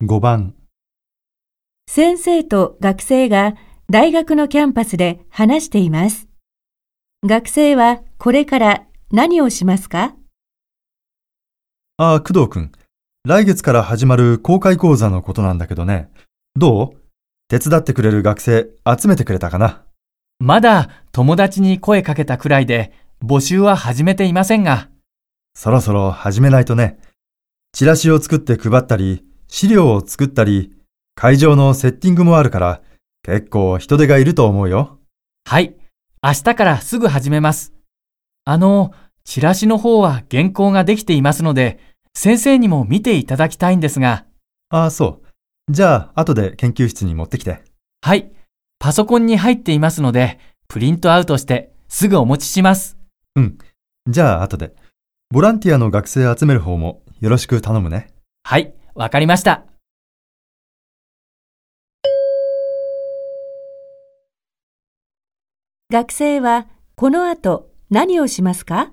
5番、先生と学生が大学のキャンパスで話しています。学生はこれから何をしますか？ああ、工藤くん。来月から始まる公開講座のことなんだけどね。どう？手伝ってくれる学生集めてくれたかな？まだ友達に声かけたくらいで募集は始めていませんが、そろそろ始めないとね。チラシを作って配ったり、資料を作ったり、会場のセッティングもあるから、結構人手がいると思うよ。はい、明日からすぐ始めます。あの、チラシの方は原稿ができていますので、先生にも見ていただきたいんですが、ああ、そう。じゃあ、後で研究室に持ってきて。はい、パソコンに入っていますので、プリントアウトしてすぐお持ちします。うん。じゃあ、後で。ボランティアの学生集める方もよろしく頼むね。はい、わかりました。学生はこの後何をしますか？